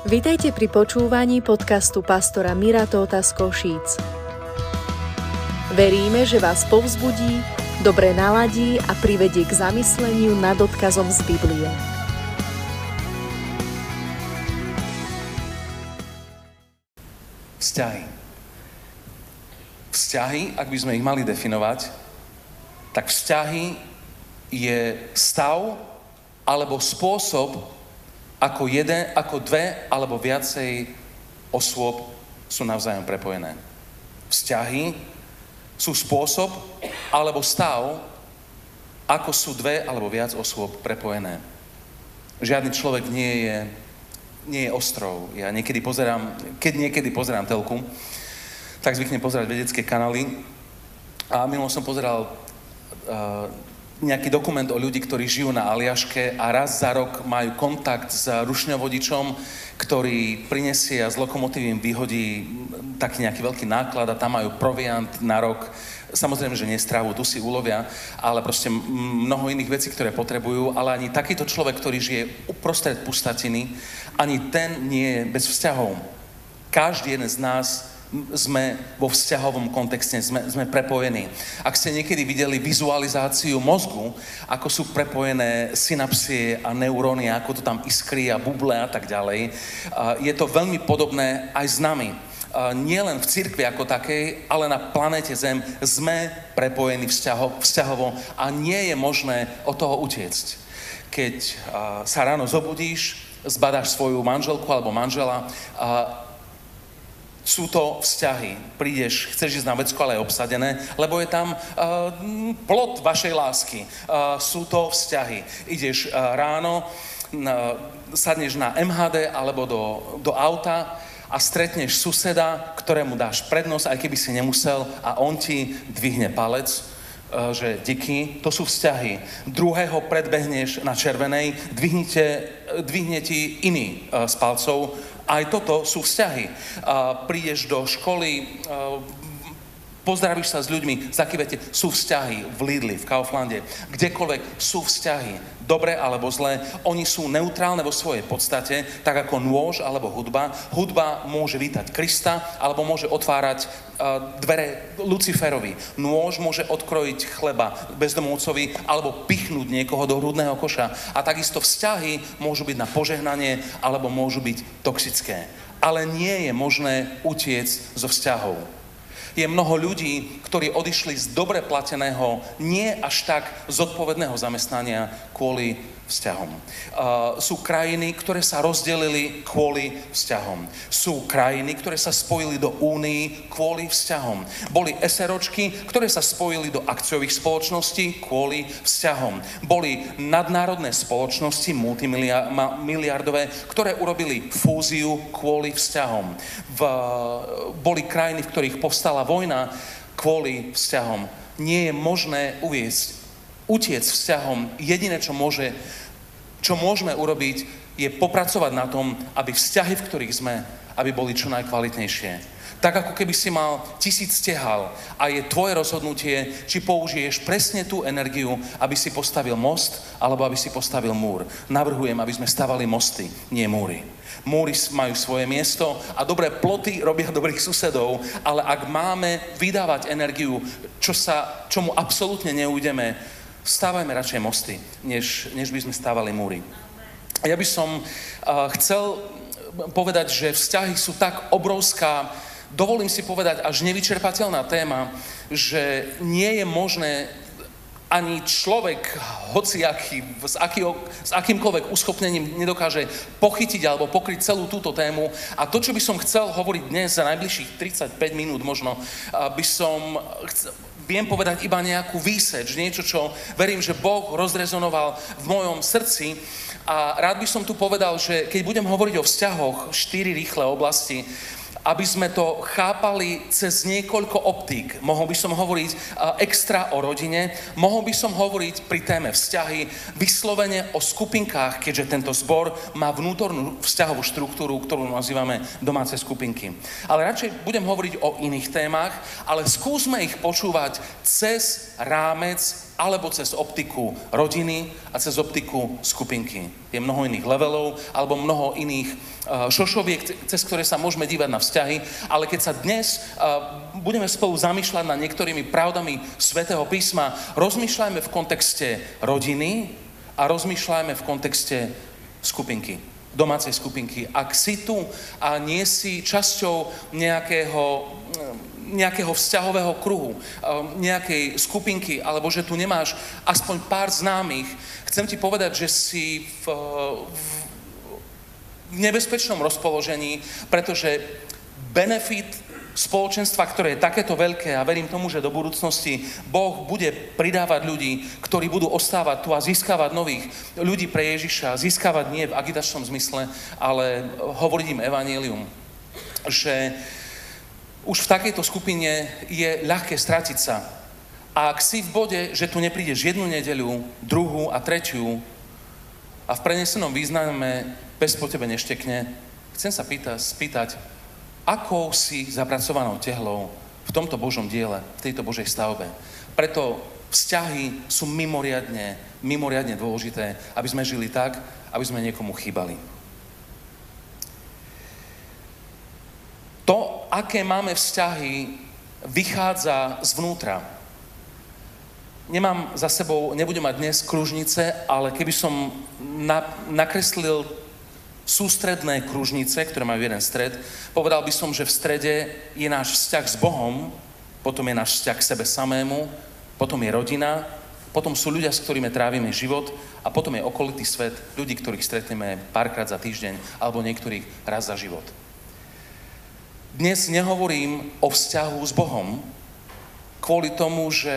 Vitajte pri počúvaní podcastu pastora Mira Tóta z Košíc. Veríme, že vás povzbudí, dobre naladí a privedie k zamysleniu nad odkazom z Biblie. Vzťahy. Vzťahy, ak by sme ich mali definovať, tak vzťahy je stav alebo spôsob, ako jeden, ako dve alebo viacej osôb sú navzájom prepojené. Vzťahy sú spôsob alebo stav, ako sú dve alebo viac osôb prepojené. Žiadny človek nie je, nie je ostrov. Ja niekedy pozerám, keď niekedy pozerám telku, tak zvyknem pozerať vedecké kanály. A minulo som pozeral uh, nejaký dokument o ľudí, ktorí žijú na Aliaške a raz za rok majú kontakt s rušňovodičom, ktorý prinesie a z lokomotívy vyhodí taký nejaký veľký náklad a tam majú proviant na rok. Samozrejme, že nie stravu, tu si ulovia, ale proste mnoho iných vecí, ktoré potrebujú, ale ani takýto človek, ktorý žije uprostred pustatiny, ani ten nie je bez vzťahov. Každý jeden z nás sme vo vzťahovom kontexte, sme, sme prepojení. Ak ste niekedy videli vizualizáciu mozgu, ako sú prepojené synapsie a neuróny, ako to tam iskrí a buble a tak ďalej, je to veľmi podobné aj s nami. Nie len v cirkvi ako takej, ale na planete Zem sme prepojení vzťaho, vzťahovo a nie je možné od toho utiecť. Keď sa ráno zobudíš, zbadáš svoju manželku alebo manžela, sú to vzťahy. Prídeš, chceš ísť na vecko, ale je obsadené, lebo je tam uh, plot vašej lásky. Uh, sú to vzťahy. Ideš uh, ráno, uh, sadneš na MHD alebo do, do auta a stretneš suseda, ktorému dáš prednosť, aj keby si nemusel, a on ti dvihne palec, že díky, to sú vzťahy. Druhého predbehneš na červenej, dvihnite, dvihne ti iný z palcov, aj toto sú vzťahy. prídeš do školy, pozdravíš sa s ľuďmi, zakývete, sú vzťahy v Lidli, v Kauflande, kdekoľvek sú vzťahy dobré alebo zlé, oni sú neutrálne vo svojej podstate, tak ako nôž alebo hudba. Hudba môže vítať Krista alebo môže otvárať uh, dvere Luciferovi. Nôž môže odkrojiť chleba bezdomovcovi alebo pichnúť niekoho do hrudného koša. A takisto vzťahy môžu byť na požehnanie alebo môžu byť toxické. Ale nie je možné utiecť zo vzťahov je mnoho ľudí, ktorí odišli z dobre plateného, nie až tak zodpovedného zamestnania kvôli vzťahom. Sú krajiny, ktoré sa rozdelili kvôli vzťahom. Sú krajiny, ktoré sa spojili do únii kvôli vzťahom. Boli SROčky, ktoré sa spojili do akciových spoločností kvôli vzťahom. Boli nadnárodné spoločnosti, multimiliardové, ktoré urobili fúziu kvôli vzťahom. V, boli krajiny, v ktorých povstala vojna kvôli vzťahom. Nie je možné uviesť utiec vzťahom, jediné, čo, môže, čo môžeme urobiť, je popracovať na tom, aby vzťahy, v ktorých sme, aby boli čo najkvalitnejšie. Tak ako keby si mal tisíc stehal a je tvoje rozhodnutie, či použiješ presne tú energiu, aby si postavil most, alebo aby si postavil múr. Navrhujem, aby sme stavali mosty, nie múry. Múry majú svoje miesto a dobré ploty robia dobrých susedov, ale ak máme vydávať energiu, čo sa, čomu absolútne neújdeme, stávajme radšej mosty, než, než by sme stávali múry. Ja by som uh, chcel povedať, že vzťahy sú tak obrovská, dovolím si povedať, až nevyčerpateľná téma, že nie je možné ani človek, hociaký, s, aký, s akýmkoľvek uschopnením nedokáže pochytiť alebo pokryť celú túto tému. A to, čo by som chcel hovoriť dnes za najbližších 35 minút možno, by som chcel, viem povedať iba nejakú výseč, niečo, čo verím, že Boh rozrezonoval v mojom srdci. A rád by som tu povedal, že keď budem hovoriť o vzťahoch, štyri rýchle oblasti, aby sme to chápali cez niekoľko optík. Mohol by som hovoriť extra o rodine, mohol by som hovoriť pri téme vzťahy vyslovene o skupinkách, keďže tento zbor má vnútornú vzťahovú štruktúru, ktorú nazývame domáce skupinky. Ale radšej budem hovoriť o iných témach, ale skúsme ich počúvať cez rámec alebo cez optiku rodiny a cez optiku skupinky. Je mnoho iných levelov alebo mnoho iných uh, šošoviek, cez ktoré sa môžeme dívať na vzťahy, ale keď sa dnes uh, budeme spolu zamýšľať nad niektorými pravdami Svetého písma, rozmýšľajme v kontexte rodiny a rozmýšľajme v kontexte skupinky domácej skupinky. Ak si tu a nie si časťou nejakého nejakého vzťahového kruhu, nejakej skupinky, alebo že tu nemáš aspoň pár známych, chcem ti povedať, že si v, v, v nebezpečnom rozpoložení, pretože benefit spoločenstva, ktoré je takéto veľké a verím tomu, že do budúcnosti Boh bude pridávať ľudí, ktorí budú ostávať tu a získavať nových ľudí pre Ježiša, získavať nie v agitačnom zmysle, ale hovoriť im evanílium. Že už v takejto skupine je ľahké stratiť sa. A ak si v bode, že tu neprídeš jednu nedeľu, druhú a tretiu a v prenesenom význame bez po tebe neštekne, chcem sa pýta, spýtať, akou si zapracovanou tehlou v tomto Božom diele, v tejto Božej stavbe. Preto vzťahy sú mimoriadne, mimoriadne dôležité, aby sme žili tak, aby sme niekomu chýbali. To, aké máme vzťahy, vychádza zvnútra. Nemám za sebou, nebudem mať dnes kružnice, ale keby som na, nakreslil sústredné kružnice, ktoré majú jeden stred, povedal by som, že v strede je náš vzťah s Bohom, potom je náš vzťah k sebe samému, potom je rodina, potom sú ľudia, s ktorými trávime život a potom je okolitý svet, ľudí, ktorých stretneme párkrát za týždeň alebo niektorých raz za život. Dnes nehovorím o vzťahu s Bohom, kvôli tomu, že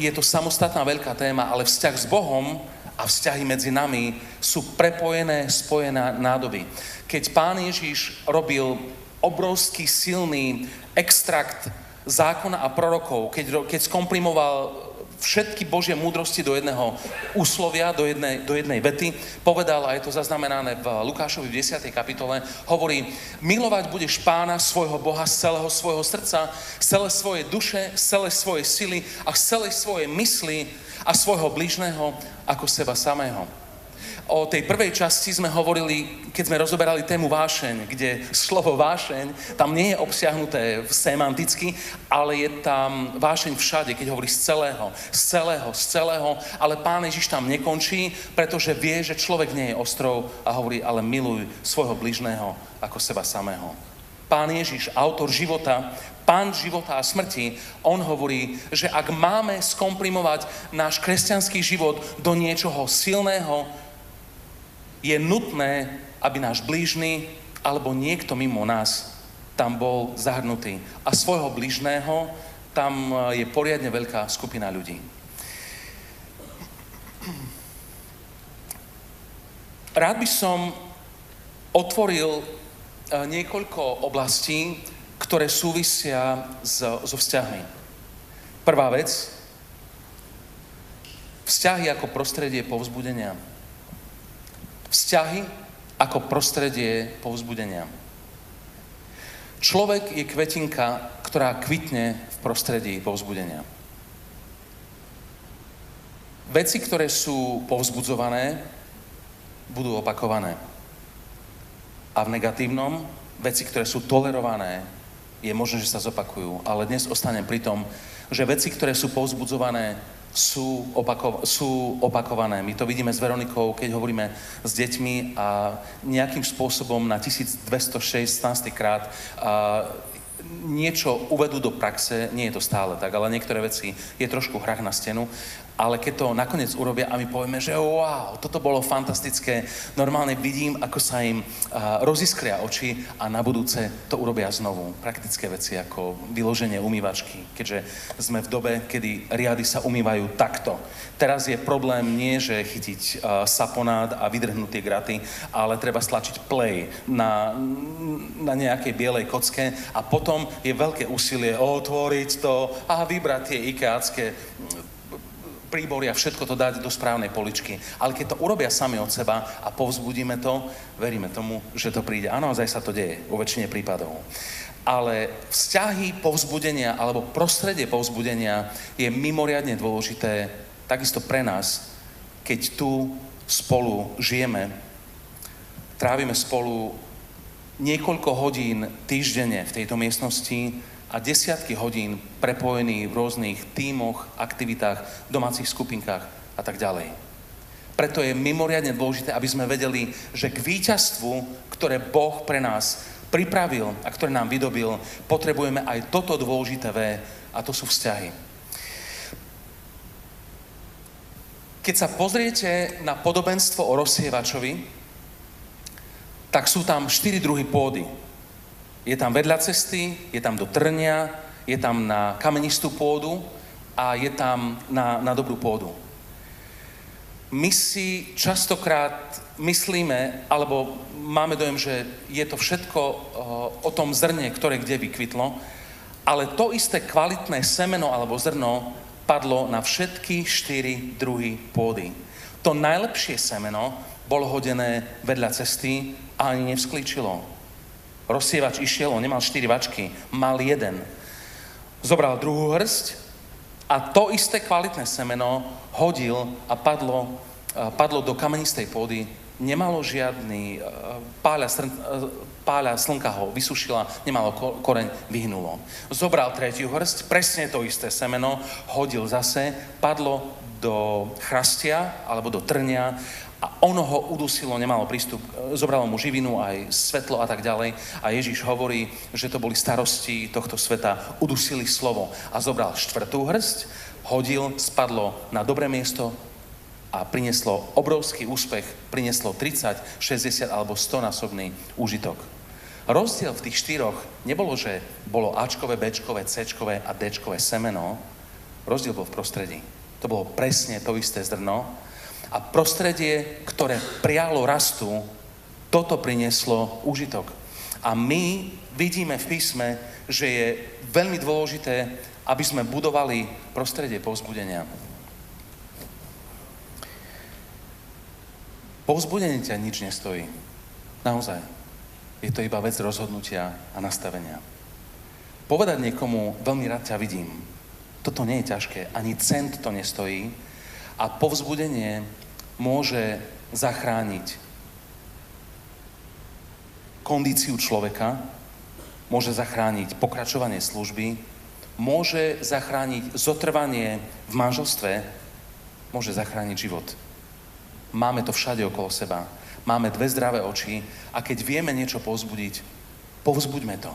je to samostatná veľká téma, ale vzťah s Bohom a vzťahy medzi nami sú prepojené, spojené nádoby. Keď pán Ježiš robil obrovský silný extrakt zákona a prorokov, keď, keď skomprimoval všetky Božie múdrosti do jedného úslovia, do jednej, do jednej vety. Povedal, a je to zaznamenané v Lukášovi v 10. kapitole, hovorí, milovať budeš pána svojho Boha z celého svojho srdca, z celé svoje duše, z celé svoje sily a z celej svojej mysli a svojho bližného ako seba samého. O tej prvej časti sme hovorili, keď sme rozoberali tému vášeň, kde slovo vášeň tam nie je obsiahnuté semanticky, ale je tam vášeň všade, keď hovorí z celého, z celého, z celého, ale Pán Ježiš tam nekončí, pretože vie, že človek nie je ostrov a hovorí, ale miluj svojho bližného ako seba samého. Pán Ježiš, autor života, pán života a smrti, on hovorí, že ak máme skomprimovať náš kresťanský život do niečoho silného, je nutné, aby náš blížny alebo niekto mimo nás tam bol zahrnutý. A svojho blížného tam e, je poriadne veľká skupina ľudí. Rád by som otvoril e, niekoľko oblastí, ktoré súvisia so, so vzťahmi. Prvá vec, vzťahy ako prostredie povzbudenia vzťahy ako prostredie povzbudenia. Človek je kvetinka, ktorá kvitne v prostredí povzbudenia. Veci, ktoré sú povzbudzované, budú opakované. A v negatívnom, veci, ktoré sú tolerované, je možné, že sa zopakujú. Ale dnes ostanem pri tom, že veci, ktoré sú povzbudzované, sú, opako- sú opakované. My to vidíme s Veronikou, keď hovoríme s deťmi a nejakým spôsobom na 1216 krát a niečo uvedú do praxe, nie je to stále tak, ale niektoré veci je trošku hrách na stenu ale keď to nakoniec urobia a my povieme, že wow, toto bolo fantastické, normálne vidím, ako sa im uh, roziskria oči a na budúce to urobia znovu. Praktické veci ako vyloženie umývačky, keďže sme v dobe, kedy riady sa umývajú takto. Teraz je problém nie, že chytiť uh, saponát a vydrhnúť tie graty, ale treba stlačiť play na, na nejakej bielej kocke a potom je veľké úsilie otvoriť to a vybrať tie ikeácké príbory a všetko to dať do správnej poličky. Ale keď to urobia sami od seba a povzbudíme to, veríme tomu, že to príde. A naozaj sa to deje vo väčšine prípadov. Ale vzťahy povzbudenia alebo prostredie povzbudenia je mimoriadne dôležité takisto pre nás, keď tu spolu žijeme, trávime spolu niekoľko hodín týždenne v tejto miestnosti a desiatky hodín prepojení v rôznych tímoch, aktivitách, domácich skupinkách a tak ďalej. Preto je mimoriadne dôležité, aby sme vedeli, že k víťazstvu, ktoré Boh pre nás pripravil a ktoré nám vydobil, potrebujeme aj toto dôležité V a to sú vzťahy. Keď sa pozriete na podobenstvo o rozsievačovi, tak sú tam štyri druhy pôdy. Je tam vedľa cesty, je tam do trnia, je tam na kamenistú pôdu a je tam na, na dobrú pôdu my si častokrát myslíme, alebo máme dojem, že je to všetko eh, o tom zrne, ktoré kde vykvitlo, ale to isté kvalitné semeno alebo zrno padlo na všetky štyri druhy pôdy. To najlepšie semeno bolo hodené vedľa cesty a ani nevsklíčilo. Rozsievač išiel, on nemal štyri vačky, mal jeden. Zobral druhú hrst a to isté kvalitné semeno hodil a padlo, padlo do kamenistej pôdy, nemalo žiadny, páľa, páľa slnka ho vysušila, nemalo koreň, vyhnulo. Zobral tretiu hrst, presne to isté semeno, hodil zase, padlo do chrastia alebo do trnia a ono ho udusilo, nemalo prístup, zobralo mu živinu, aj svetlo a tak ďalej. A Ježiš hovorí, že to boli starosti tohto sveta, udusili slovo. A zobral štvrtú hrst, hodil, spadlo na dobré miesto a prinieslo obrovský úspech, prinieslo 30, 60 alebo 100 násobný úžitok. Rozdiel v tých štyroch nebolo, že bolo Ačkové, Bčkové, Cčkové a Dčkové semeno. Rozdiel bol v prostredí. To bolo presne to isté zrno, a prostredie, ktoré prialo rastu, toto prinieslo úžitok. A my vidíme v písme, že je veľmi dôležité, aby sme budovali prostredie povzbudenia. Povzbudenie ťa nič nestojí. Naozaj. Je to iba vec rozhodnutia a nastavenia. Povedať niekomu, veľmi rád ťa vidím, toto nie je ťažké, ani cent to nestojí a povzbudenie môže zachrániť kondíciu človeka, môže zachrániť pokračovanie služby, môže zachrániť zotrvanie v manželstve, môže zachrániť život. Máme to všade okolo seba. Máme dve zdravé oči a keď vieme niečo povzbudiť, povzbuďme to.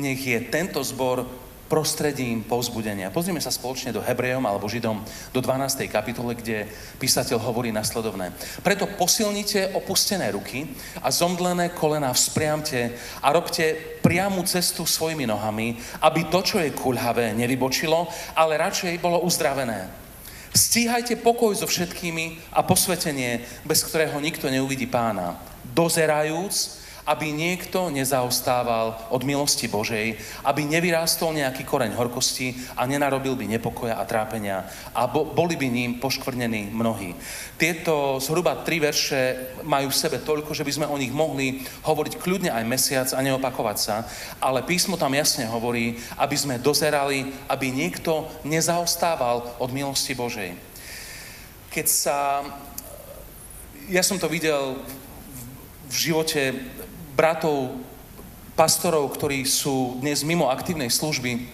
Nech je tento zbor prostredím povzbudenia. Pozrime sa spoločne do Hebrejom alebo Židom do 12. kapitole, kde písateľ hovorí nasledovné. Preto posilnite opustené ruky a zomdlené kolena vzpriamte a robte priamu cestu svojimi nohami, aby to, čo je kulhavé, nevybočilo, ale radšej bolo uzdravené. Stíhajte pokoj so všetkými a posvetenie, bez ktorého nikto neuvidí pána. Dozerajúc, aby niekto nezaostával od milosti Božej, aby nevyrástol nejaký koreň horkosti a nenarobil by nepokoja a trápenia a bo, boli by ním poškvrnení mnohí. Tieto zhruba tri verše majú v sebe toľko, že by sme o nich mohli hovoriť kľudne aj mesiac a neopakovať sa, ale písmo tam jasne hovorí, aby sme dozerali, aby niekto nezaostával od milosti Božej. Keď sa... Ja som to videl v živote bratov, pastorov, ktorí sú dnes mimo aktívnej služby,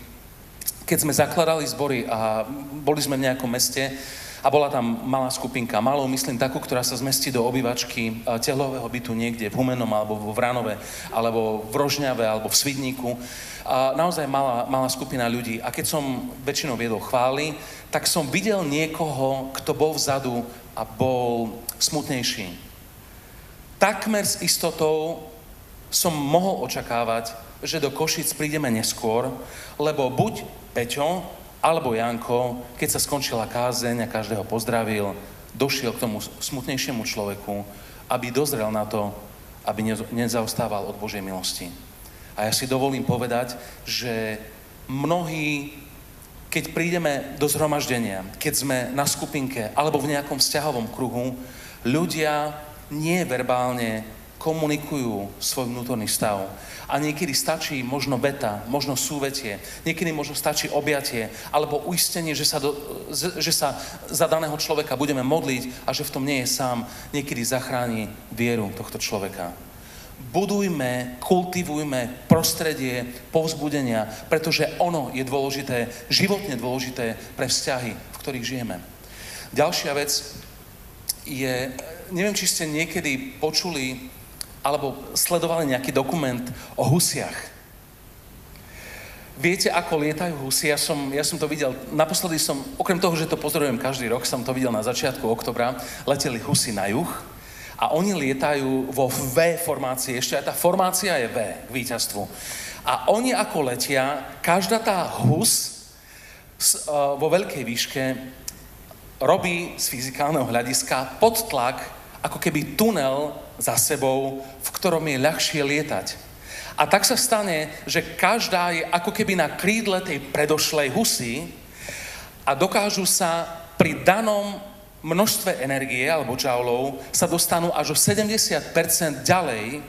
keď sme zakladali zbory a boli sme v nejakom meste a bola tam malá skupinka, malou myslím takú, ktorá sa zmestí do obývačky telového bytu niekde v Humenom alebo v Vranove, alebo v Rožňave, alebo v Svidníku. A naozaj malá, malá skupina ľudí. A keď som väčšinou viedol chvály, tak som videl niekoho, kto bol vzadu a bol smutnejší. Takmer s istotou som mohol očakávať, že do Košic prídeme neskôr, lebo buď Peťo alebo Janko, keď sa skončila kázeň a každého pozdravil, došiel k tomu smutnejšiemu človeku, aby dozrel na to, aby nezaostával od Božej milosti. A ja si dovolím povedať, že mnohí, keď prídeme do zhromaždenia, keď sme na skupinke alebo v nejakom vzťahovom kruhu, ľudia nie verbálne komunikujú svoj vnútorný stav. A niekedy stačí možno beta, možno súvetie, niekedy možno stačí objatie alebo uistenie, že sa, do, že sa za daného človeka budeme modliť a že v tom nie je sám. Niekedy zachráni vieru tohto človeka. Budujme, kultivujme prostredie povzbudenia, pretože ono je dôležité, životne dôležité pre vzťahy, v ktorých žijeme. Ďalšia vec je, neviem, či ste niekedy počuli alebo sledovali nejaký dokument o husiach. Viete, ako lietajú husy? Ja som, ja som to videl, naposledy som, okrem toho, že to pozorujem každý rok, som to videl na začiatku oktobra, leteli husy na juh a oni lietajú vo V formácii, ešte aj tá formácia je V k víťazstvu. A oni ako letia, každá tá hus uh, vo veľkej výške robí z fyzikálneho hľadiska podtlak, ako keby tunel za sebou, v ktorom je ľahšie lietať. A tak sa stane, že každá je ako keby na krídle tej predošlej husy a dokážu sa pri danom množstve energie alebo džaulov sa dostanú až o 70% ďalej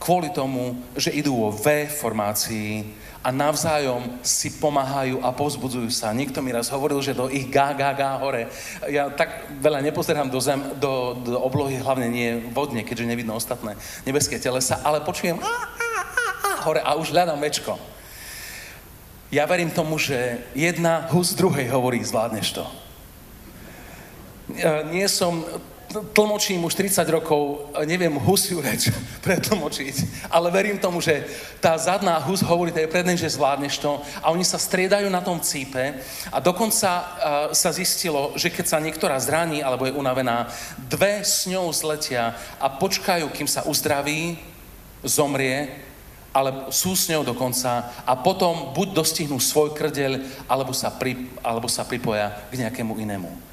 kvôli tomu, že idú vo V formácii a navzájom si pomáhajú a pozbudzujú sa. Niekto mi raz hovoril, že do ich gá, gá, gá hore. Ja tak veľa nepozerám do, zem, do, do oblohy, hlavne nie vodne, keďže nevidno ostatné nebeské telesa, ale počujem á, á, á, á, hore a už hľadám mečko. Ja verím tomu, že jedna hus druhej hovorí, zvládneš to. Nie som tlmočím už 30 rokov, neviem husiu reč pretlmočiť, ale verím tomu, že tá zadná hus hovorí tej prednej, že zvládneš to. A oni sa striedajú na tom cípe a dokonca uh, sa zistilo, že keď sa niektorá zraní alebo je unavená, dve s ňou zletia a počkajú, kým sa uzdraví, zomrie, ale sú s ňou dokonca a potom buď dostihnú svoj krdeľ, alebo sa, pri, alebo sa pripoja k nejakému inému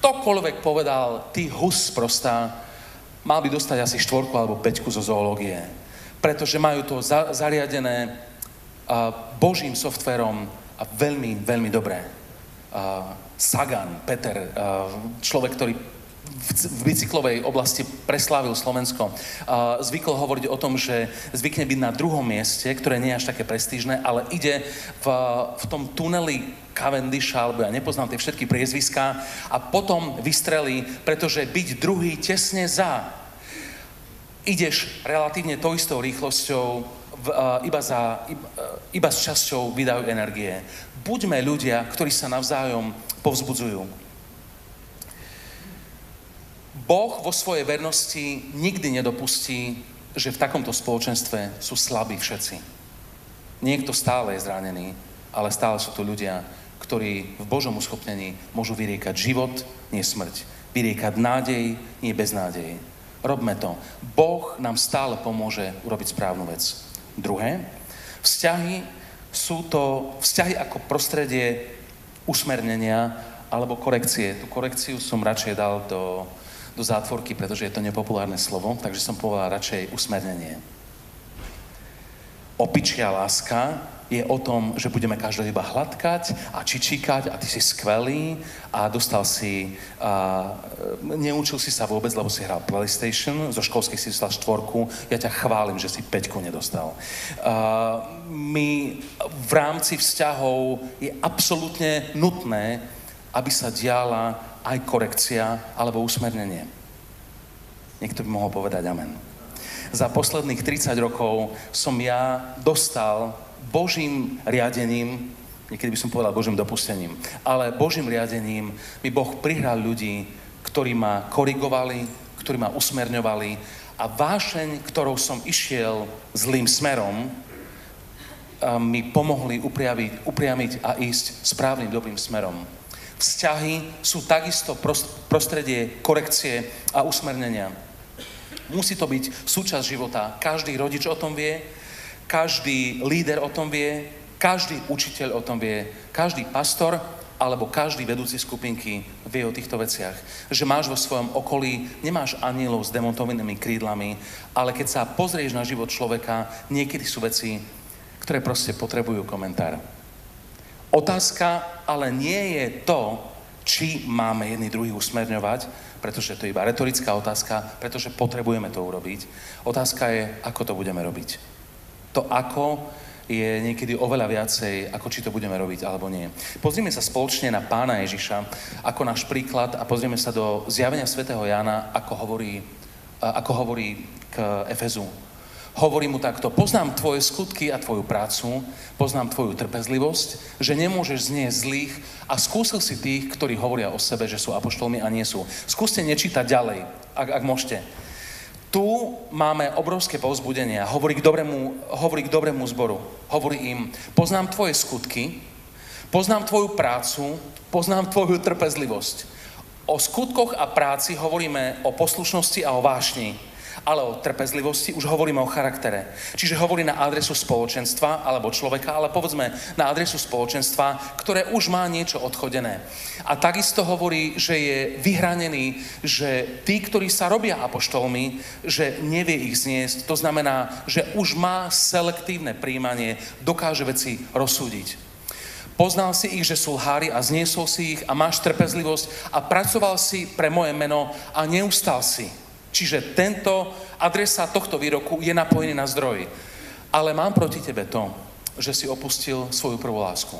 ktokoľvek povedal, ty hus prostá, mal by dostať asi štvorku alebo peťku zo zoológie. Pretože majú to za, zariadené uh, Božím softverom a veľmi, veľmi dobré. Uh, Sagan, Peter, uh, človek, ktorý v bicyklovej oblasti preslávil Slovensko. Zvykol hovoriť o tom, že zvykne byť na druhom mieste, ktoré nie je až také prestížne, ale ide v, v tom tuneli Cavendisha, alebo ja nepoznám tie všetky priezviská, a potom vystrelí, pretože byť druhý tesne za. Ideš relatívne tou istou rýchlosťou, v, iba, za, iba, iba s časťou vydajú energie. Buďme ľudia, ktorí sa navzájom povzbudzujú. Boh vo svojej vernosti nikdy nedopustí, že v takomto spoločenstve sú slabí všetci. Niekto stále je zranený, ale stále sú tu ľudia, ktorí v Božom uschopnení môžu vyriekať život, nie smrť. Vyriekať nádej, nie beznádej. Robme to. Boh nám stále pomôže urobiť správnu vec. Druhé, vzťahy sú to vzťahy ako prostredie usmernenia alebo korekcie. Tú korekciu som radšej dal do do zátvorky, pretože je to nepopulárne slovo, takže som povedal radšej usmernenie. Opičia láska je o tom, že budeme každého iba hladkať a čičíkať a ty si skvelý a dostal si, a, neučil si sa vôbec, lebo si hral PlayStation, zo školských si dostal štvorku, ja ťa chválim, že si peťku nedostal. A, my v rámci vzťahov je absolútne nutné, aby sa diala aj korekcia alebo usmernenie. Niekto by mohol povedať amen. Za posledných 30 rokov som ja dostal Božím riadením, niekedy by som povedal Božím dopustením, ale Božím riadením mi Boh prihral ľudí, ktorí ma korigovali, ktorí ma usmerňovali a vášeň, ktorou som išiel zlým smerom, mi pomohli upriamiť, upriamiť a ísť správnym, dobrým smerom. Vzťahy sú takisto prostredie korekcie a usmernenia. Musí to byť súčasť života. Každý rodič o tom vie, každý líder o tom vie, každý učiteľ o tom vie, každý pastor alebo každý vedúci skupinky vie o týchto veciach. Že máš vo svojom okolí, nemáš anielov s demontovanými krídlami, ale keď sa pozrieš na život človeka, niekedy sú veci, ktoré proste potrebujú komentár. Otázka ale nie je to, či máme jedný druhý usmerňovať, pretože to je iba retorická otázka, pretože potrebujeme to urobiť. Otázka je, ako to budeme robiť. To ako je niekedy oveľa viacej, ako či to budeme robiť alebo nie. Pozrime sa spoločne na pána Ježiša ako náš príklad a pozrieme sa do zjavenia svätého Jána, ako hovorí, ako hovorí k Efezu. Hovorí mu takto, poznám tvoje skutky a tvoju prácu, poznám tvoju trpezlivosť, že nemôžeš znieť zlých a skúsil si tých, ktorí hovoria o sebe, že sú apoštolmi a nie sú. Skúste nečítať ďalej, ak, ak môžete tu máme obrovské povzbudenie hovorí k dobrému, hovorí k dobrému zboru. Hovorí im, poznám tvoje skutky, poznám tvoju prácu, poznám tvoju trpezlivosť. O skutkoch a práci hovoríme o poslušnosti a o vášni ale o trpezlivosti už hovoríme o charaktere. Čiže hovorí na adresu spoločenstva alebo človeka, ale povedzme na adresu spoločenstva, ktoré už má niečo odchodené. A takisto hovorí, že je vyhranený, že tí, ktorí sa robia apoštolmi, že nevie ich zniesť. To znamená, že už má selektívne príjmanie, dokáže veci rozsúdiť. Poznal si ich, že sú lhári a zniesol si ich a máš trpezlivosť a pracoval si pre moje meno a neustal si. Čiže tento adresa tohto výroku je napojený na zdroj. Ale mám proti tebe to, že si opustil svoju prvú lásku.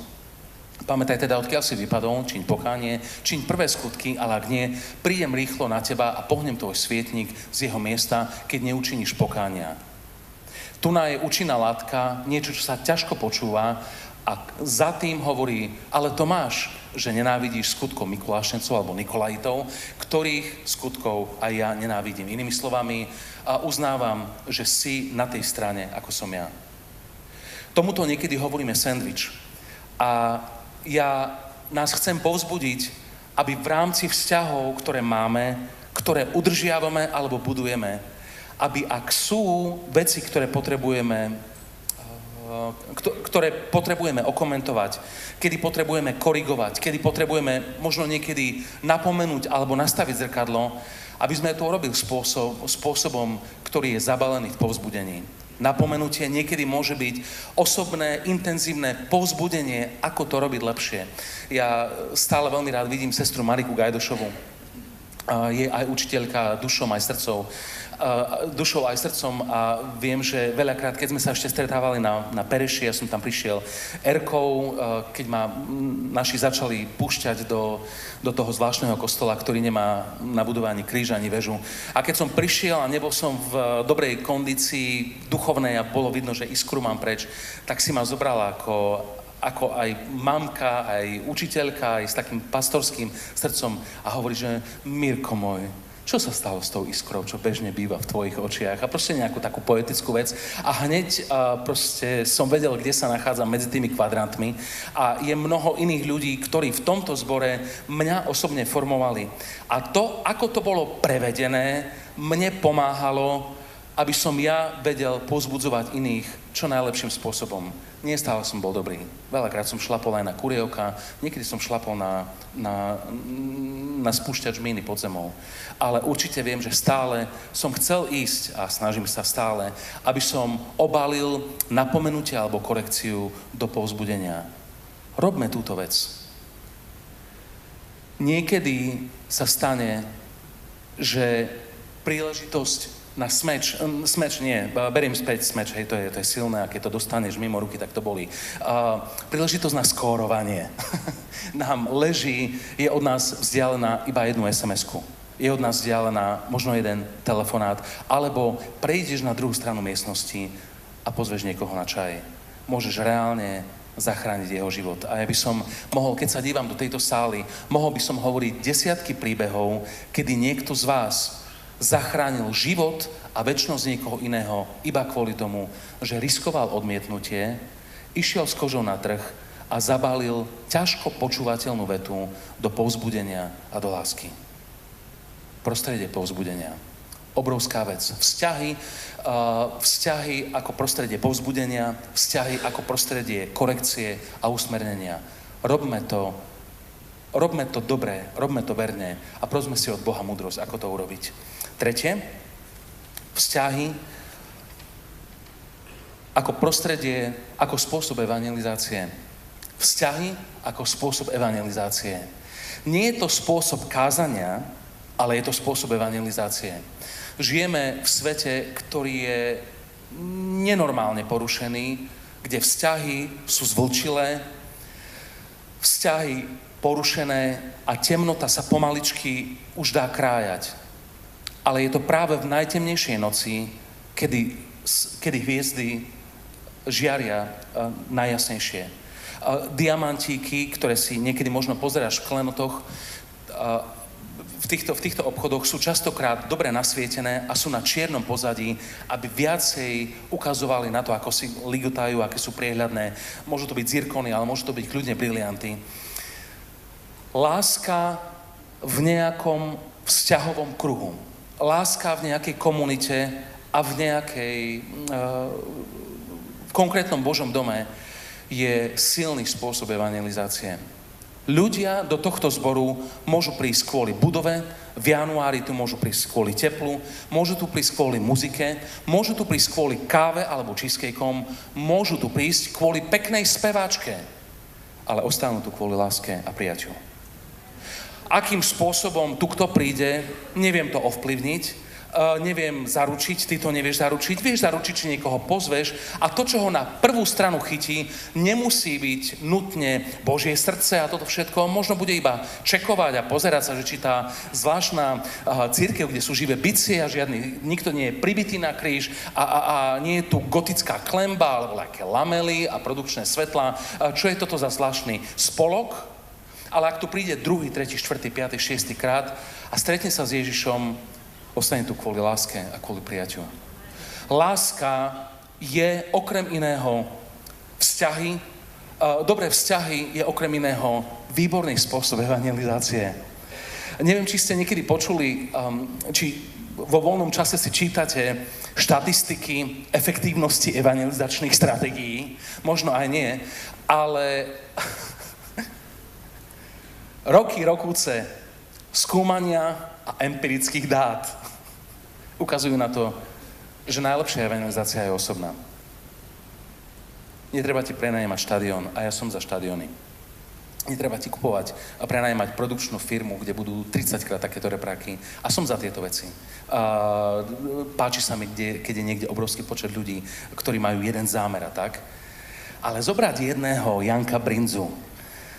Pamätaj teda, odkiaľ si vypadol, čiň pokánie, čiň prvé skutky, ale ak nie, prídem rýchlo na teba a pohnem tvoj svietnik z jeho miesta, keď neučiníš pokánia. Tu je účinná látka, niečo, čo sa ťažko počúva a za tým hovorí, ale to máš, že nenávidíš skutkov Mikulášencov alebo Nikolajitov, ktorých skutkov aj ja nenávidím. Inými slovami, a uznávam, že si na tej strane, ako som ja. Tomuto niekedy hovoríme sandwich. A ja nás chcem povzbudiť, aby v rámci vzťahov, ktoré máme, ktoré udržiavame alebo budujeme, aby ak sú veci, ktoré potrebujeme ktoré potrebujeme okomentovať, kedy potrebujeme korigovať, kedy potrebujeme možno niekedy napomenúť alebo nastaviť zrkadlo, aby sme to urobili spôsob, spôsobom, ktorý je zabalený v povzbudení. Napomenutie niekedy môže byť osobné, intenzívne povzbudenie, ako to robiť lepšie. Ja stále veľmi rád vidím sestru Mariku Gajdošovu. Je aj učiteľka dušom, aj srdcov dušou aj srdcom a viem, že veľakrát, keď sme sa ešte stretávali na, na Pereši, ja som tam prišiel Erkou, keď ma naši začali púšťať do, do toho zvláštneho kostola, ktorý nemá na budovaní kríža ani väžu. A keď som prišiel a nebol som v dobrej kondícii duchovnej a bolo vidno, že iskru mám preč, tak si ma zobrala ako, ako aj mamka, aj učiteľka, aj s takým pastorským srdcom a hovorí, že Mirko môj, čo sa stalo s tou iskrou, čo bežne býva v tvojich očiach a proste nejakú takú poetickú vec a hneď uh, proste som vedel, kde sa nachádzam medzi tými kvadrantmi a je mnoho iných ľudí, ktorí v tomto zbore mňa osobne formovali. A to, ako to bolo prevedené, mne pomáhalo, aby som ja vedel pozbudzovať iných čo najlepším spôsobom. Nie stále som bol dobrý. Veľakrát som šlapol aj na kurievka, niekedy som šlapol na, na, na spúšťač míny pod zemou. Ale určite viem, že stále som chcel ísť a snažím sa stále, aby som obalil napomenutie alebo korekciu do povzbudenia. Robme túto vec. Niekedy sa stane, že príležitosť na smeč, smeč nie, beriem späť smeč, hej, to je, to je silné, a keď to dostaneš mimo ruky, tak to boli. Uh, príležitosť na skórovanie nám leží, je od nás vzdialená iba jednu SMS-ku. Je od nás vzdialená možno jeden telefonát, alebo prejdeš na druhú stranu miestnosti a pozveš niekoho na čaj. Môžeš reálne zachrániť jeho život. A ja by som mohol, keď sa dívam do tejto sály, mohol by som hovoriť desiatky príbehov, kedy niekto z vás zachránil život a väčšnosť niekoho iného iba kvôli tomu, že riskoval odmietnutie, išiel s kožou na trh a zabalil ťažko počúvateľnú vetu do povzbudenia a do lásky. Prostredie povzbudenia. Obrovská vec. Vzťahy, vzťahy ako prostredie povzbudenia, vzťahy ako prostredie korekcie a usmernenia. Robme to robme to dobre, robme to verne a prosme si od Boha múdrosť, ako to urobiť. Tretie, vzťahy ako prostredie, ako spôsob evangelizácie. Vzťahy ako spôsob evangelizácie. Nie je to spôsob kázania, ale je to spôsob evangelizácie. Žijeme v svete, ktorý je nenormálne porušený, kde vzťahy sú zvlčilé, vzťahy porušené a temnota sa pomaličky už dá krájať. Ale je to práve v najtemnejšej noci, kedy, kedy hviezdy žiaria uh, najjasnejšie. Uh, diamantíky, ktoré si niekedy možno pozeráš v klenotoch, uh, v týchto, v týchto obchodoch sú častokrát dobre nasvietené a sú na čiernom pozadí, aby viacej ukazovali na to, ako si ligotajú, aké sú priehľadné. Môžu to byť zirkony, ale môžu to byť kľudne brilianty. Láska v nejakom vzťahovom kruhu. Láska v nejakej komunite a v nejakej uh, v konkrétnom Božom dome je silný spôsob evangelizácie. Ľudia do tohto zboru môžu prísť kvôli budove, v januári tu môžu prísť kvôli teplu, môžu tu prísť kvôli muzike, môžu tu prísť kvôli káve alebo cheesecakeom, môžu tu prísť kvôli peknej speváčke, ale ostanú tu kvôli láske a priaťu. Akým spôsobom tu kto príde, neviem to ovplyvniť, Uh, neviem zaručiť, ty to nevieš zaručiť, vieš zaručiť, či niekoho pozveš a to, čo ho na prvú stranu chytí, nemusí byť nutne Božie srdce a toto všetko, možno bude iba čekovať a pozerať sa, že či tá zvláštna uh, církev, kde sú živé bicie a žiadny, nikto nie je pribitý na kríž a, a, a nie je tu gotická klemba alebo také lamely a produkčné svetla. Uh, čo je toto za zvláštny spolok? Ale ak tu príde druhý, tretí, štvrtý, piatý, šiestý krát a stretne sa s Ježišom, Ostane tu kvôli láske a kvôli priaťu. Láska je okrem iného vzťahy, uh, dobré vzťahy je okrem iného výborný spôsob evangelizácie. Neviem, či ste niekedy počuli, um, či vo voľnom čase si čítate štatistiky efektívnosti evangelizačných stratégií. Možno aj nie, ale roky, rokúce skúmania a empirických dát ukazujú na to, že najlepšia evangelizácia je osobná. Netreba ti prenajímať štadión a ja som za štadióny. Netreba ti kupovať a prenajímať produkčnú firmu, kde budú 30 krát takéto repráky. A som za tieto veci. A páči sa mi, kde, keď je niekde obrovský počet ľudí, ktorí majú jeden zámer a tak. Ale zobrať jedného Janka Brinzu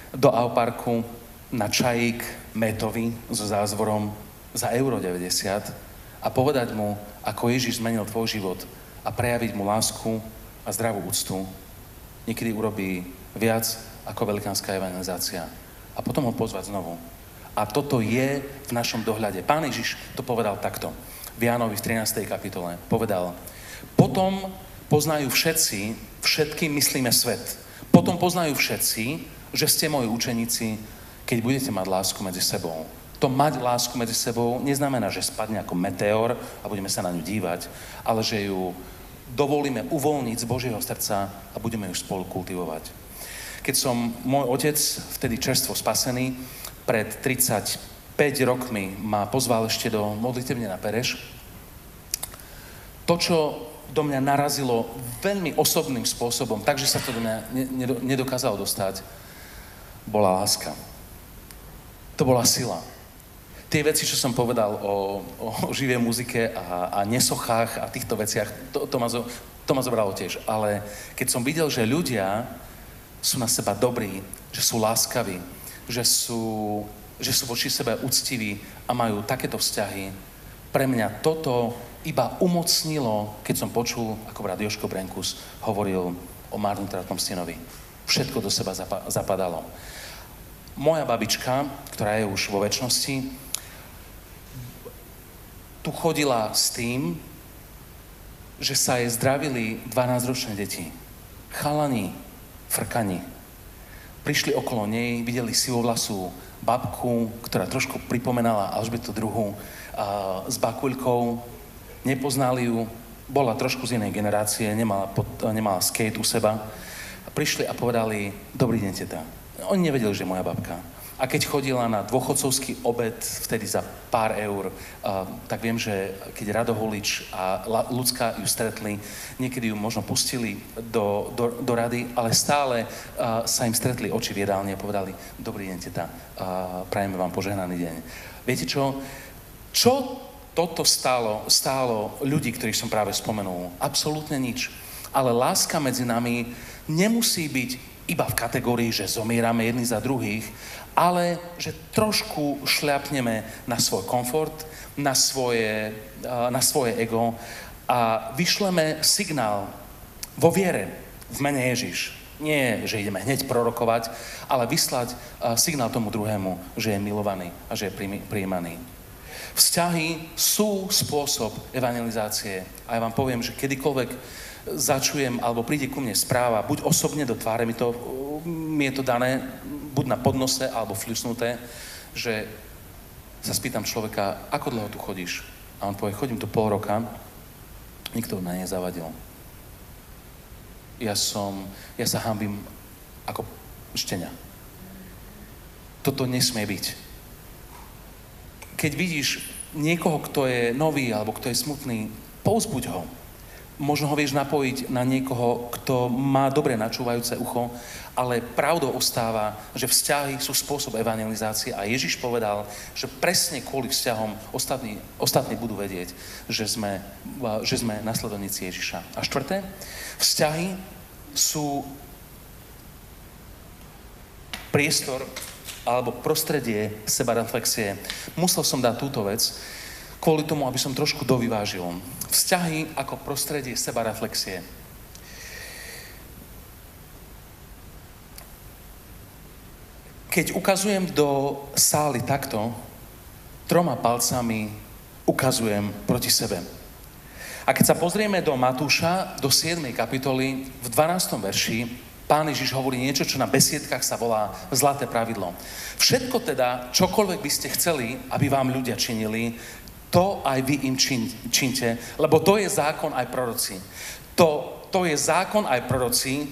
do Auparku na čajík metovi so zázvorom za euro 90 a povedať mu, ako Ježiš zmenil tvoj život a prejaviť mu lásku a zdravú úctu, niekedy urobí viac ako velikánska evangelizácia. A potom ho pozvať znovu. A toto je v našom dohľade. Pán Ježiš to povedal takto. V Jánovi v 13. kapitole povedal, potom poznajú všetci, všetkým myslíme svet. Potom poznajú všetci, že ste moji učeníci, keď budete mať lásku medzi sebou to mať lásku medzi sebou neznamená, že spadne ako meteor a budeme sa na ňu dívať, ale že ju dovolíme uvoľniť z Božieho srdca a budeme ju spolu kultivovať. Keď som môj otec, vtedy čerstvo spasený, pred 35 rokmi ma pozval ešte do modlitevne na Pereš, to, čo do mňa narazilo veľmi osobným spôsobom, takže sa to do mňa nedokázalo dostať, bola láska. To bola sila tie veci, čo som povedal o, o živej muzike a, a nesochách a týchto veciach, to, to, ma zo, to ma zobralo tiež. Ale keď som videl, že ľudia sú na seba dobrí, že sú láskaví, že sú, že sú voči sebe úctiví a majú takéto vzťahy, pre mňa toto iba umocnilo, keď som počul, ako brat Joško Brenkus hovoril o marnotratnom synovi. Všetko do seba zapadalo. Moja babička, ktorá je už vo väčšnosti, tu chodila s tým, že sa jej zdravili 12-ročné deti. Chalani, frkani. Prišli okolo nej, videli sivovlasú babku, ktorá trošku pripomenala Alžbetu druhu a, s bakuľkou. Nepoznali ju, bola trošku z inej generácie, nemala, pod, nemala skate u seba. Prišli a povedali, dobrý deň, teta. Oni nevedeli, že je moja babka. A keď chodila na dôchodcovský obed, vtedy za pár eur, uh, tak viem, že keď Radoholič a ľudská ju stretli, niekedy ju možno pustili do, do, do rady, ale stále uh, sa im stretli oči v jedálni a povedali, dobrý deň, teta, uh, prajeme vám požehnaný deň. Viete čo? Čo toto stálo, stálo ľudí, ktorých som práve spomenul? Absolútne nič. Ale láska medzi nami nemusí byť iba v kategórii, že zomierame jedni za druhých, ale že trošku šľapneme na svoj komfort, na svoje, na svoje ego a vyšleme signál vo viere v mene Ježiš. Nie, že ideme hneď prorokovať, ale vyslať signál tomu druhému, že je milovaný a že je prijímaný. Vzťahy sú spôsob evangelizácie. A ja vám poviem, že kedykoľvek začujem, alebo príde ku mne správa, buď osobne do tváre, mi, to, mi je to dané, buď na podnose, alebo fľusnuté, že sa spýtam človeka, ako dlho tu chodíš? A on povie, chodím tu pol roka, nikto na nej zavadil. Ja som, ja sa hambím ako štenia. Toto nesmie byť. Keď vidíš niekoho, kto je nový alebo kto je smutný, pouzbuď ho možno ho vieš napojiť na niekoho, kto má dobre načúvajúce ucho, ale pravdou ostáva, že vzťahy sú spôsob evangelizácie a Ježiš povedal, že presne kvôli vzťahom ostatní, ostatní budú vedieť, že sme, že sme nasledovníci Ježiša. A štvrté, vzťahy sú priestor alebo prostredie sebareflexie. Musel som dať túto vec, kvôli tomu, aby som trošku dovyvážil. Vzťahy ako prostredie seba reflexie. Keď ukazujem do sály takto, troma palcami ukazujem proti sebe. A keď sa pozrieme do Matúša, do 7. kapitoly, v 12. verši, Pán Ježiš hovorí niečo, čo na besiedkách sa volá zlaté pravidlo. Všetko teda, čokoľvek by ste chceli, aby vám ľudia činili, to aj vy im čin, činte, lebo to je zákon aj proroci. To, to je zákon aj proroci,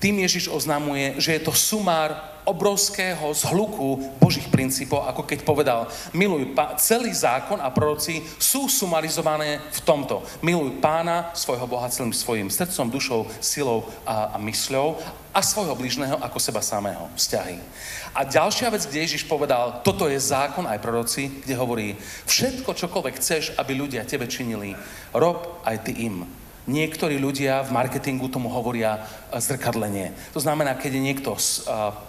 tým Ježiš oznamuje, že je to sumár obrovského zhluku Božích princípov, ako keď povedal, miluj pá- celý zákon a proroci sú sumarizované v tomto. Miluj pána, svojho Boha celým svojim srdcom, dušou, silou a, a mysľou a svojho bližného ako seba samého. Vzťahy. A ďalšia vec, kde Ježiš povedal, toto je zákon aj proroci, kde hovorí, všetko, čokoľvek chceš, aby ľudia tebe činili, rob aj ty im. Niektorí ľudia v marketingu tomu hovoria e, zrkadlenie. To znamená, keď je niekto e,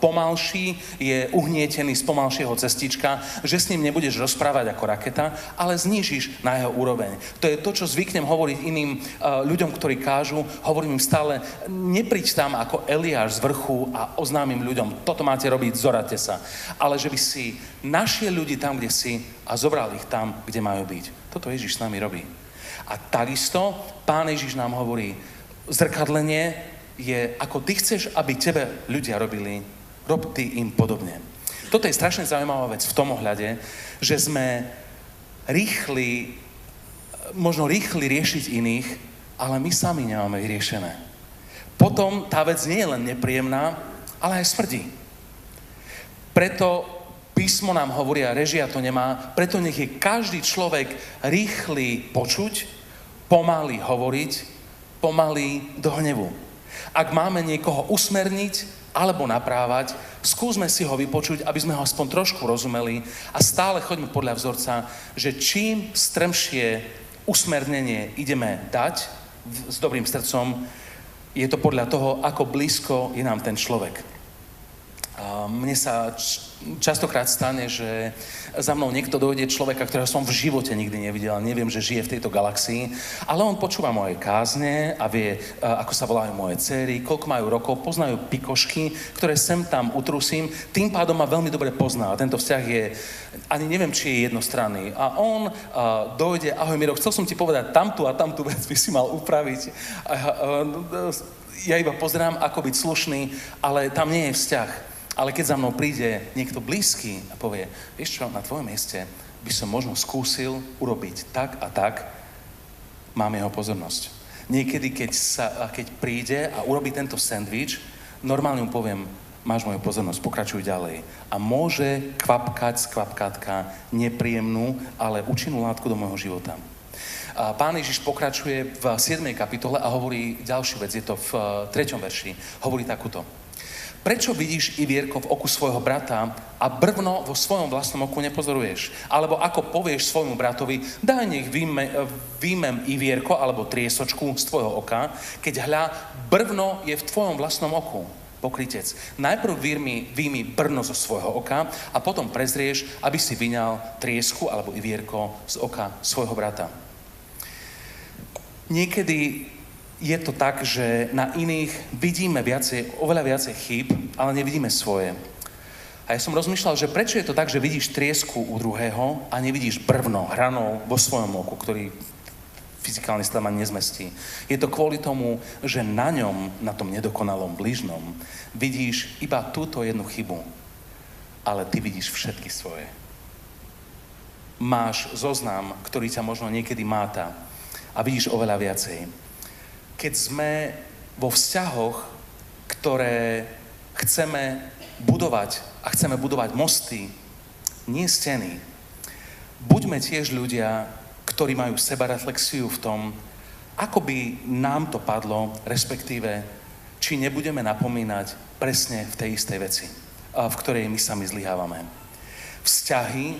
pomalší, je uhnietený z pomalšieho cestička, že s ním nebudeš rozprávať ako raketa, ale znížiš na jeho úroveň. To je to, čo zvyknem hovoriť iným e, ľuďom, ktorí kážu. Hovorím im stále, nepriď tam ako Eliáš z vrchu a oznámim ľuďom, toto máte robiť, zorate sa. Ale že by si našiel ľudí tam, kde si a zobral ich tam, kde majú byť. Toto Ježiš s nami robí. A takisto Pán Ježiš nám hovorí, zrkadlenie je, ako ty chceš, aby tebe ľudia robili, rob ty im podobne. Toto je strašne zaujímavá vec v tom ohľade, že sme rýchli, možno rýchli riešiť iných, ale my sami nemáme vyriešené. Potom tá vec nie je len nepríjemná, ale aj smrdí. Preto písmo nám hovorí a režia to nemá, preto nech je každý človek rýchly počuť, pomaly hovoriť, pomaly do hnevu. Ak máme niekoho usmerniť alebo naprávať, skúsme si ho vypočuť, aby sme ho aspoň trošku rozumeli a stále choďme podľa vzorca, že čím strmšie usmernenie ideme dať s dobrým srdcom, je to podľa toho, ako blízko je nám ten človek. Mne sa častokrát stane, že za mnou niekto dojde človeka, ktorého som v živote nikdy nevidel, neviem, že žije v tejto galaxii, ale on počúva moje kázne a vie, ako sa volajú moje céry, koľko majú rokov, poznajú pikošky, ktoré sem tam utrusím, tým pádom ma veľmi dobre pozná. Tento vzťah je, ani neviem, či je jednostranný. A on a, dojde, ahoj Miro, chcel som ti povedať, tamtu a tamtu vec by si mal upraviť. A, a, ja iba pozerám, ako byť slušný, ale tam nie je vzťah. Ale keď za mnou príde niekto blízky a povie, vieš čo, na tvojom mieste by som možno skúsil urobiť tak a tak, mám jeho pozornosť. Niekedy, keď, sa, keď príde a urobí tento sandwich, normálne mu poviem, máš moju pozornosť, pokračuj ďalej. A môže kvapkať z kvapkátka nepríjemnú, ale účinnú látku do môjho života. A pán Ježiš pokračuje v 7. kapitole a hovorí ďalšiu vec, je to v 3. verši. Hovorí takúto. Prečo vidíš ivierko v oku svojho brata a brvno vo svojom vlastnom oku nepozoruješ? Alebo ako povieš svojmu bratovi, daj nech výjme, výjmem ivierko alebo triesočku z tvojho oka, keď hľa, brvno je v tvojom vlastnom oku. Pokrytec. Najprv výjmi, výjmi brno zo svojho oka a potom prezrieš, aby si vyňal triesku alebo ivierko z oka svojho brata. Niekedy je to tak, že na iných vidíme viacej, oveľa viacej chýb, ale nevidíme svoje. A ja som rozmýšľal, že prečo je to tak, že vidíš triesku u druhého a nevidíš brvno, hranou vo svojom oku, ktorý fyzikálne sa ani nezmestí. Je to kvôli tomu, že na ňom, na tom nedokonalom blížnom, vidíš iba túto jednu chybu, ale ty vidíš všetky svoje. Máš zoznam, ktorý ťa možno niekedy máta a vidíš oveľa viacej keď sme vo vzťahoch, ktoré chceme budovať a chceme budovať mosty, nie steny. Buďme tiež ľudia, ktorí majú sebareflexiu v tom, ako by nám to padlo, respektíve, či nebudeme napomínať presne v tej istej veci, v ktorej my sami zlyhávame. Vzťahy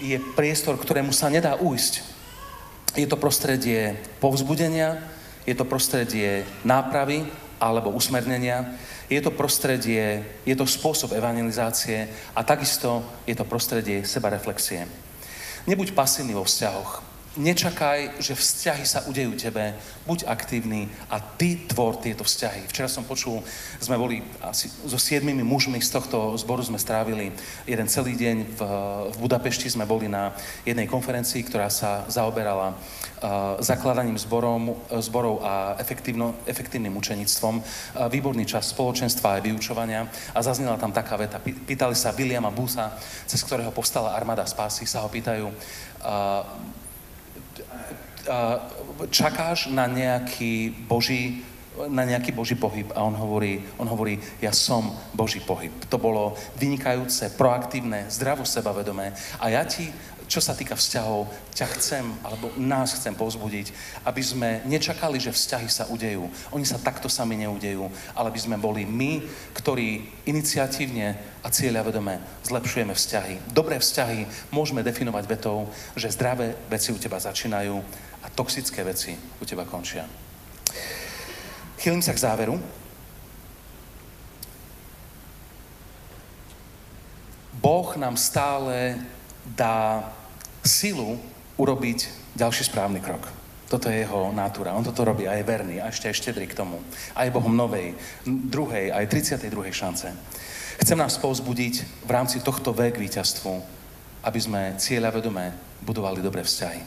je priestor, ktorému sa nedá ujsť. Je to prostredie povzbudenia, je to prostredie nápravy alebo usmernenia, je to prostredie, je to spôsob evangelizácie a takisto je to prostredie sebareflexie. Nebuď pasívny vo vzťahoch. Nečakaj, že vzťahy sa udejú tebe. Buď aktívny a ty tvor tieto vzťahy. Včera som počul, sme boli asi so siedmimi mužmi z tohto zboru sme strávili jeden celý deň v, v Budapešti. Sme boli na jednej konferencii, ktorá sa zaoberala uh, zakladaním zborom, zborov a efektívnym učenictvom. Uh, výborný čas spoločenstva a vyučovania. A zaznela tam taká veta. Pýtali sa Williama Busa, cez ktorého povstala armáda spásy, sa ho pýtajú, uh, čakáš na nejaký Boží na nejaký Boží pohyb a on hovorí, on hovorí, ja som Boží pohyb. To bolo vynikajúce, proaktívne, zdravo sebavedomé a ja ti čo sa týka vzťahov, ťa chcem, alebo nás chcem povzbudiť, aby sme nečakali, že vzťahy sa udejú. Oni sa takto sami neudejú, ale aby sme boli my, ktorí iniciatívne a vedome zlepšujeme vzťahy. Dobré vzťahy môžeme definovať vetou, že zdravé veci u teba začínajú a toxické veci u teba končia. Chýlim sa k záveru. Boh nám stále dá silu urobiť ďalší správny krok. Toto je jeho natúra. On toto robí a je verný a ešte aj štedrý k tomu. A je Bohom novej, druhej, aj 32. šance. Chcem nás povzbudiť v rámci tohto vek víťazstvu, aby sme cieľa vedomé budovali dobré vzťahy.